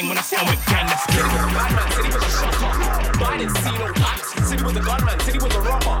gang when I sound with gang, that's gang. Bad man said he was a shocker. But I didn't see no. Said he was a gunman, he was a robber.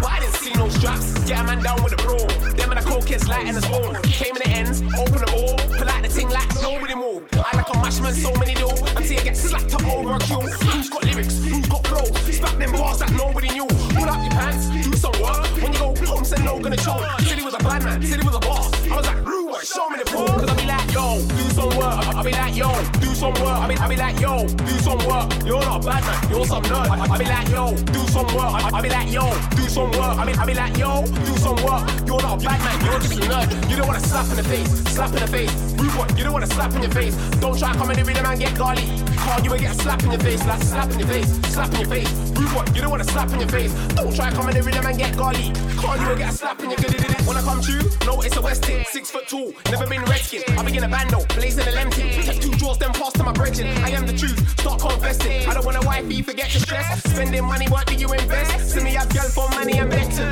But I didn't see no straps. Get a man down with a bro. Them and the coke kids light and the spoon. Came in the ends, open the ball. Pull out the ting like nobody move. I like a mashman, so many do. Until you get slapped up over a queue. Who's got lyrics? Who's got flows? Spap them bars that nobody knew. Pull up your pants, do some work. When you go home, say no gonna choke. He was a bad man, he was a boss. I was like, rude, show me the proof. Cause I be like, yo, do some work. I be like, yo, do some work. I be, I be like, yo, do some work. You're not a bad man, you're some nerd. I, I be like, yo, do some work. I, I be like, yo, do some work. I be, I be like, yo, do some work. You're not a bad man, you're just a nerd. You don't wanna slap in the face, slap in the face. Rude boy, you don't wanna slap in your face. Don't try come in the rhythm and get garlic. Call you get a slap in your face, like slap in your face, slap in your face. Rude boy, you don't wanna slap in your face. Don't try come in the rhythm and get garlic. Call you get a slap in your good. When I come true, no, it's a West six foot two, never been redskin. I begin a bando, blazing a lemon. Take two draws, then pass to my brethren. I am the truth, start confessing. I don't want a wifey, forget to stress. Spending money, what do you invest? See me have girl for money and better.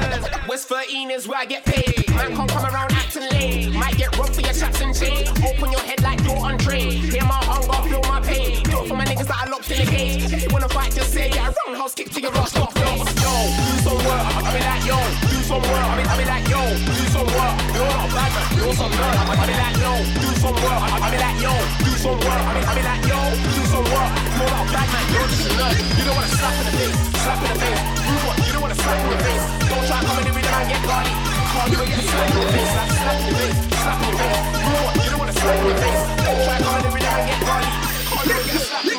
West 13 is where I get paid. Man can't come around acting late. Might get robbed for your chaps and chain. Open your head like you're on trade. Hear my hunger, feel my pain. Do it for my niggas that are locked in the cage. If you wanna fight, just say yeah. Roundhouse kick to your rust off. Yo, some work. I be like yo, do some work. I be, I be like yo, do some work. You're not a bad man, you're some nerd. I be like yo, do some work. I be like yo, do some work. I be, I be like yo, do some work. You're not a bad man, you're just a nerd. You don't wanna slap in the face, slap in the face. You what? You don't wanna slap in the face. Don't try coming in with and get. Call you and get slapped in the face, slap in the face, slap in the face. You what? You don't wanna slap in the face. Don't try coming in with and get garlic. Call you and get slapped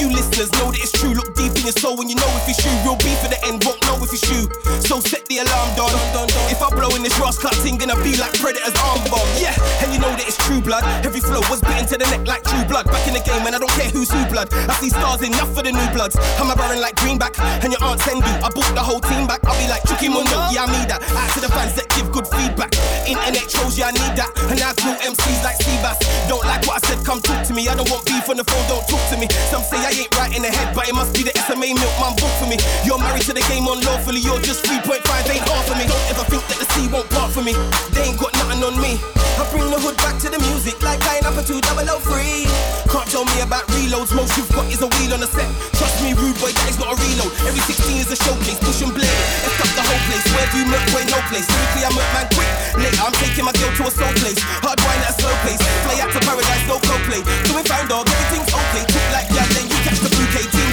you listeners know that it's true. Look deep in your soul when you know if it's true. Real beef at the end, won't This Ross Clark thing, gonna be like Predator's arm bomb. Yeah, and you know that it's true blood. Every flow was bitten to the neck like true blood. Back in the game, and I don't care who's who blood. I see stars enough for the new bloods. I'm a baron like Greenback, and your aunt Sendu. I bought the whole team back. I'll be like Chucky Mundo, yeah, I need that. Out to the fans that give good feedback. Internet shows, yeah, I need that. And I've no MCs like Seabass. Don't like what I said, come talk to me. I don't want beef on the phone, don't talk to me. Some say I ain't right in the head, but it must be the SMA milk man book for me. You're married to the game unlawfully, you're just 3.5, ain't hard for me. Don't ever think that the sea won't part for me. They ain't got nothing on me. I bring the hood back to the music like line up a 2003. Can't tell me about reloads, most you've got is a wheel on the set. Trust me, rude boy, that is not a reload. Every 16 is a showcase, push and blade. Let's up the whole place. Where do you look, boy, no place. Lyrically, I am man quick. Later, I'm taking my girl to a soul place. Hard wine at a slow pace. Fly out to paradise, no co play. So we found dog, everything's okay. Took like yeah, then you catch the bouquet.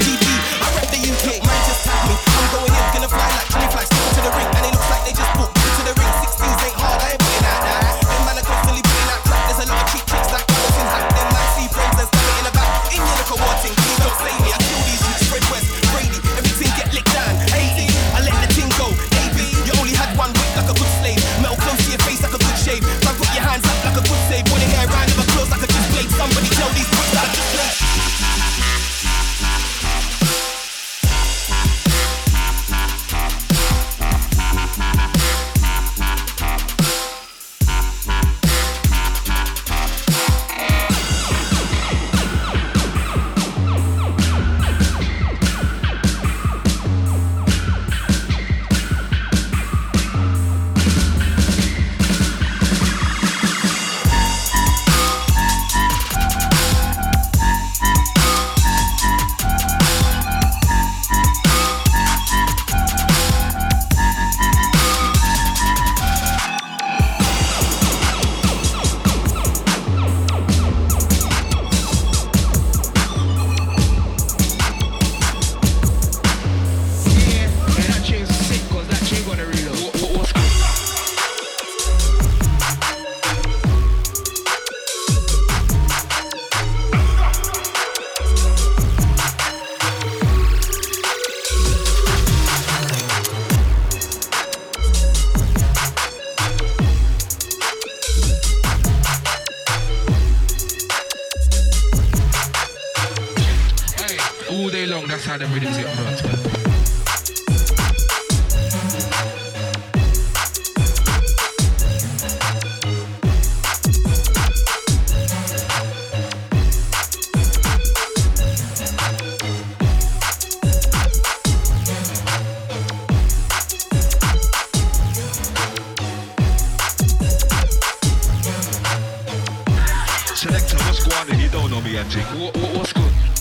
On? Me, Antique. What, what, what's good?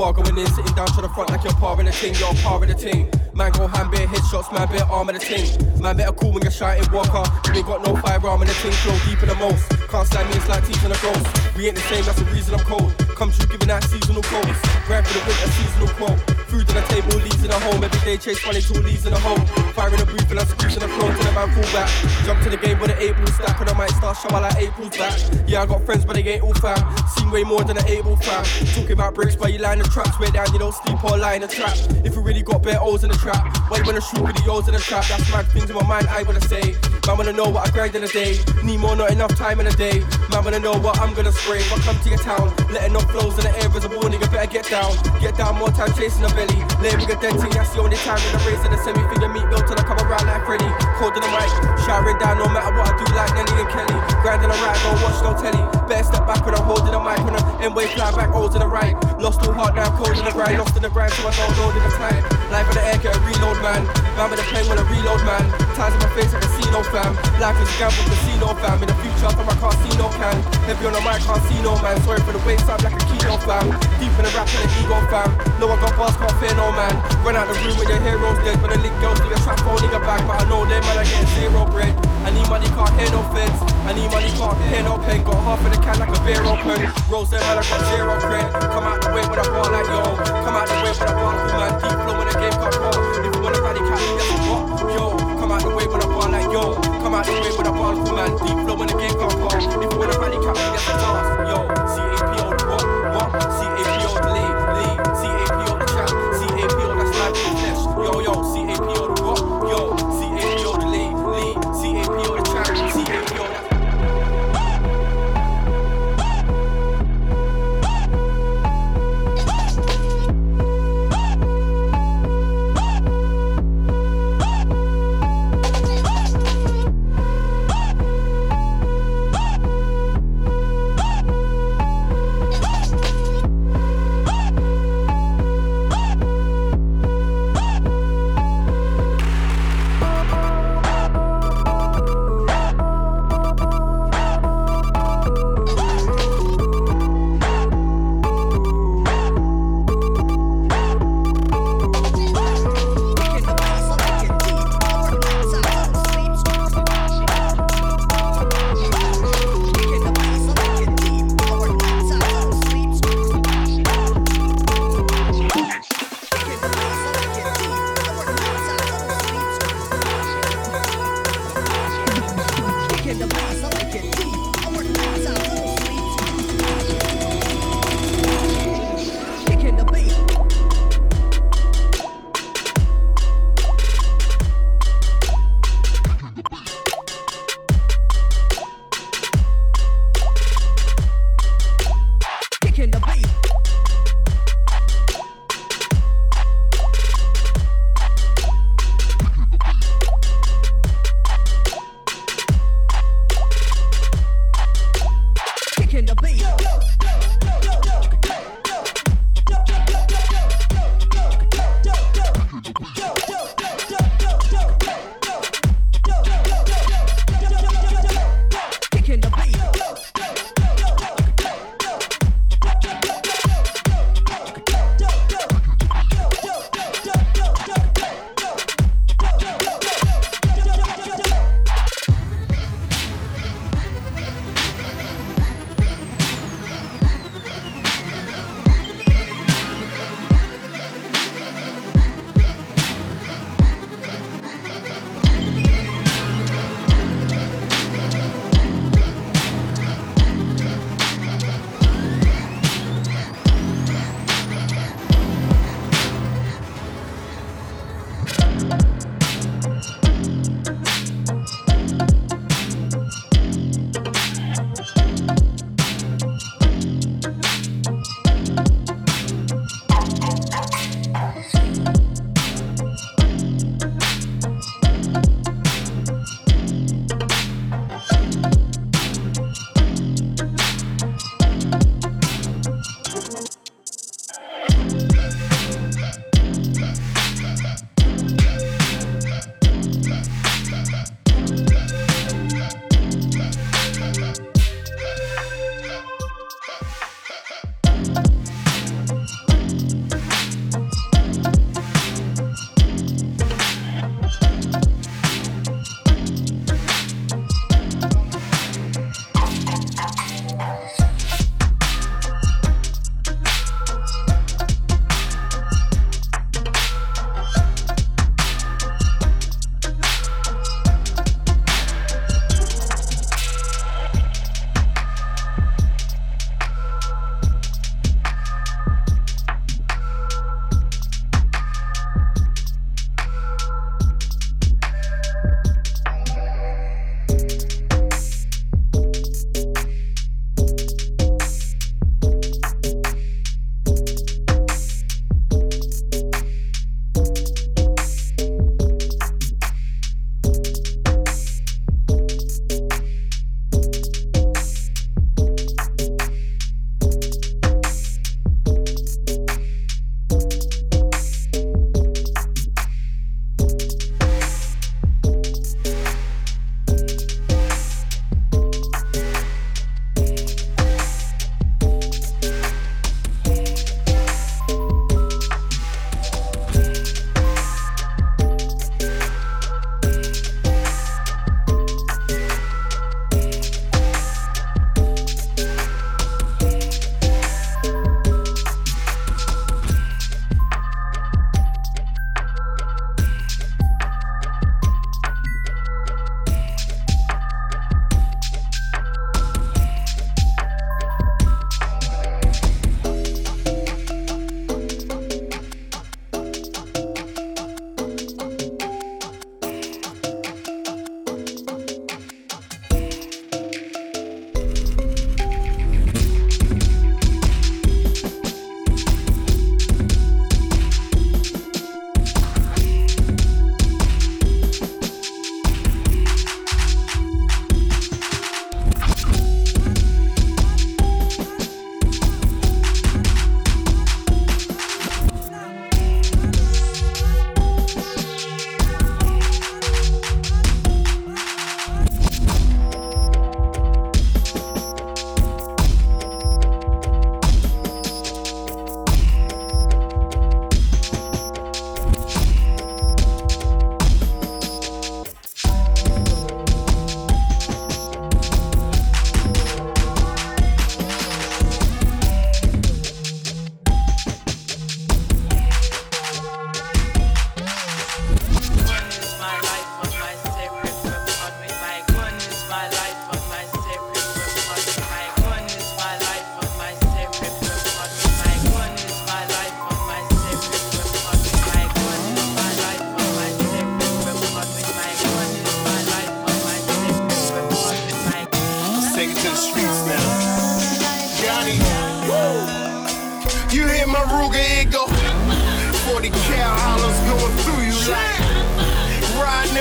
Bar going in. Sitting down to the front like you're par in the ting, you're par the ting. Man go hand bare headshots, man bare arm in the ting. Man better cool when you're shouting walker. You ain't got no firearm in the ting, flow deeper than most. Can't stand me, it's like teaching a ghost. We ain't the same, that's the reason I'm cold. Come true, giving out seasonal quotes. Grind for the winter seasonal quote. Food on the table, leaves in the home. Every day chase funny two leaves in the home. Fire in the booth and I'm squeezing the floor till the man fall back. Jump to the game with an April stack and I might start shower like April's back. Yeah, I got friends, but they ain't all fam. Seen way more than an able fam. Talking about bricks, but you line the traps. Way down, you don't sleep or lie in the trap. If you really got bare O's in the trap, why you wanna shoot videos in the trap? That's mad things in my mind, I wanna say. Man, wanna know what I grind in a day. Need more, not enough time in a day. Man, wanna know what I'm gonna spray. I come to your town, letting off flows in the air as a warning, you better get down. Get down more time chasing the belly. Label a thing, that's the only time in the race and the semi finger meat built till I come around like Freddy. Cold in the mic, showering down no matter what I do, like Nelly and Kelly. Grinding a ride, don't watch no telly. Better step back when I'm holding the mic when I'm in way fly back, O's in the right. Lost all heart, now I'm cold in the grind. Lost in the grind, so I don't in the time. Life in the air, get a reload, man. Man with the when I reload, man. Ties in my face, I can see no fam. Life is a gamble, casino fam. In the future, I I can't see no can. Heavy on the mic, can't see no man. Sorry for the waste, I'm like a kilo fam. Deep in the rap and the ego fam. No, I got bars, can't fear no man. Run out the room when your hero's dead. But the link girls do the trap phone nigga back. But I know them, man, I get zero bread. I need money, can't hear no feds. I need money, can't hear no pen. Got half of the can like a beer open. Rose them, man, I got zero cred. Come out the way with a bar like yo. Come out the way with a bar, man. Deep flow when the game got hot. If you wanna me, guess what? Yo, come out the way with a bar like yo. Come out the way with a bar, man. Deep flow when the game got hot. If you wanna catch me, guess what? Yo, C-A-P-O,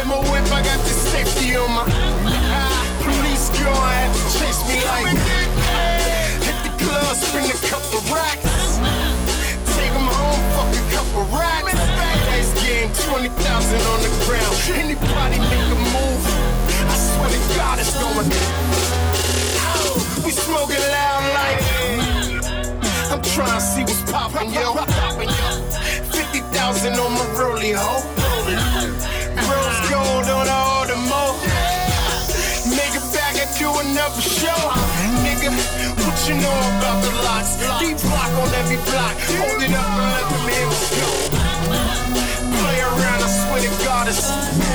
my whip, I got the safety on my. Ah, police gonna have to chase me like. Hit the club, spin a couple racks. Take 'em home, fuck a couple racks. Last game, 20,000 on the ground. Anybody make a move? I swear to God, it's going. We smoking loud like. I'm trying to see what's poppin', yo. 50,000 on my rollie, ho. Gold on all the Audemars. Nigga, back and do another show. Nigga, what you know about the lots? D block on every block. Hold it up and let them hills go. Play around, I swear to God, it's.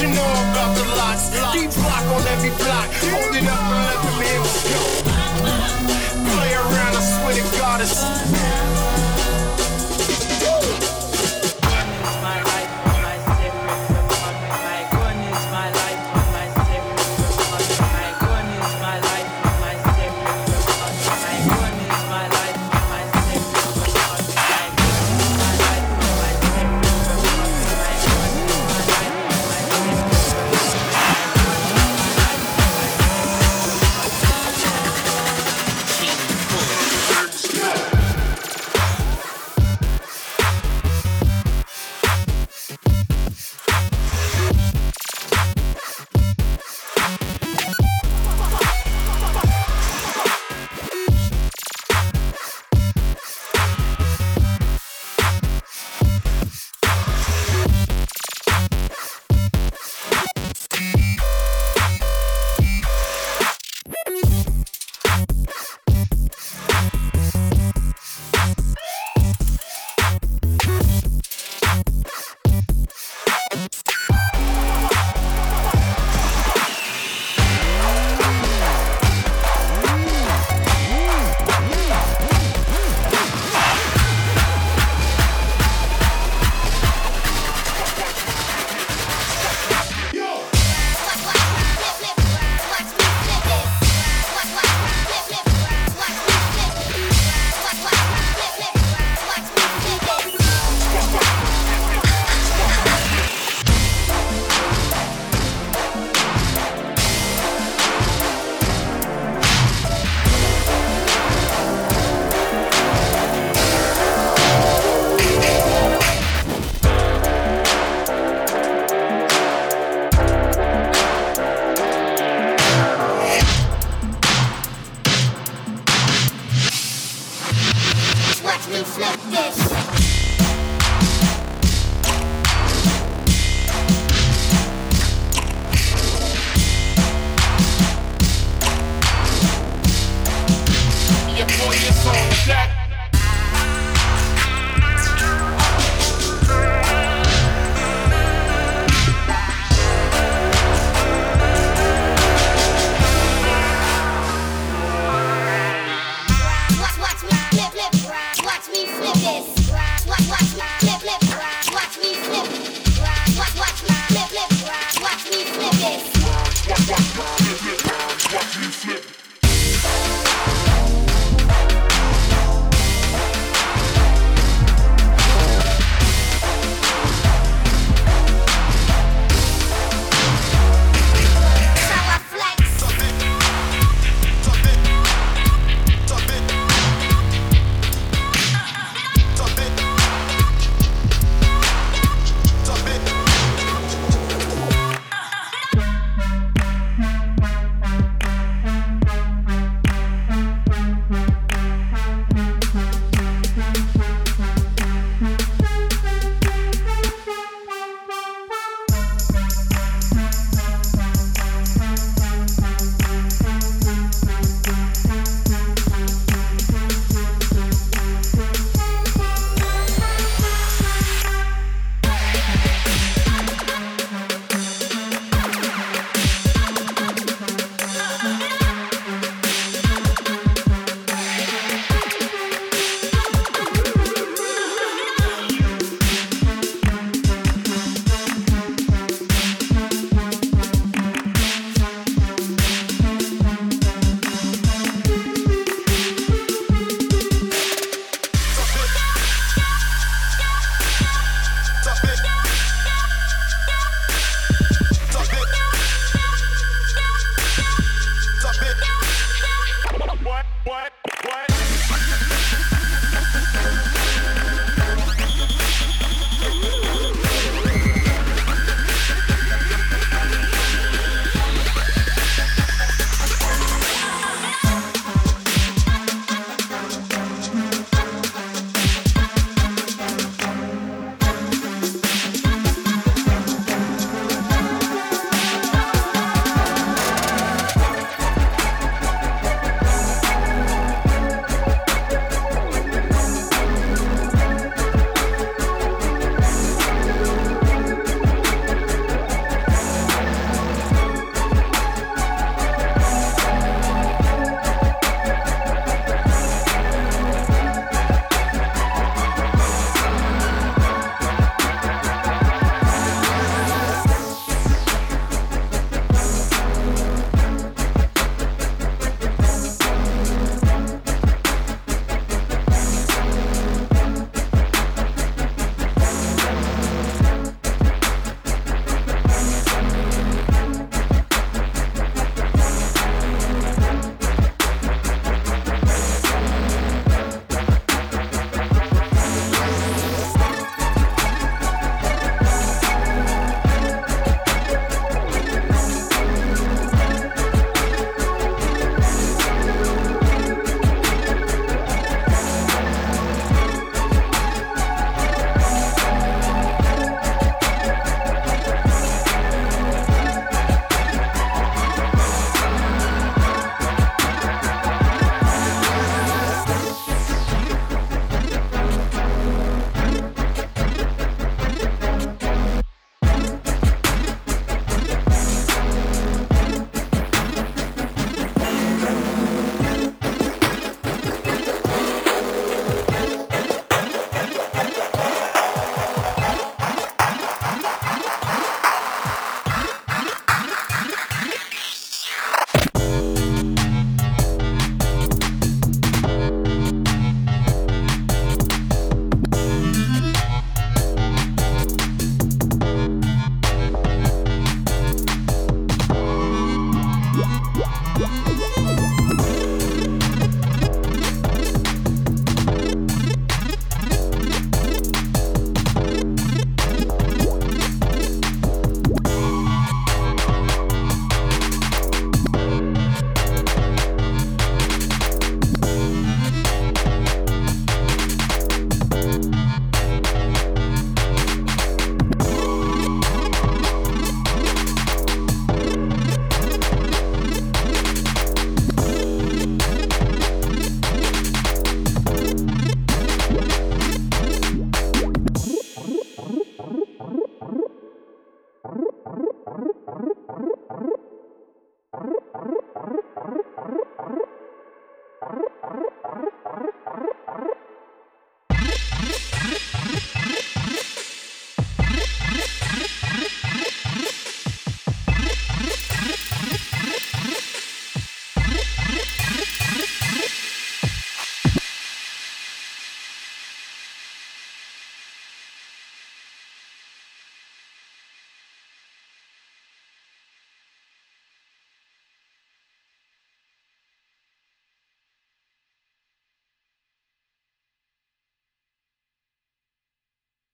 You know about the lots? D block on every block. Hold it up and let them hills go. Play around, I swear to God, it's.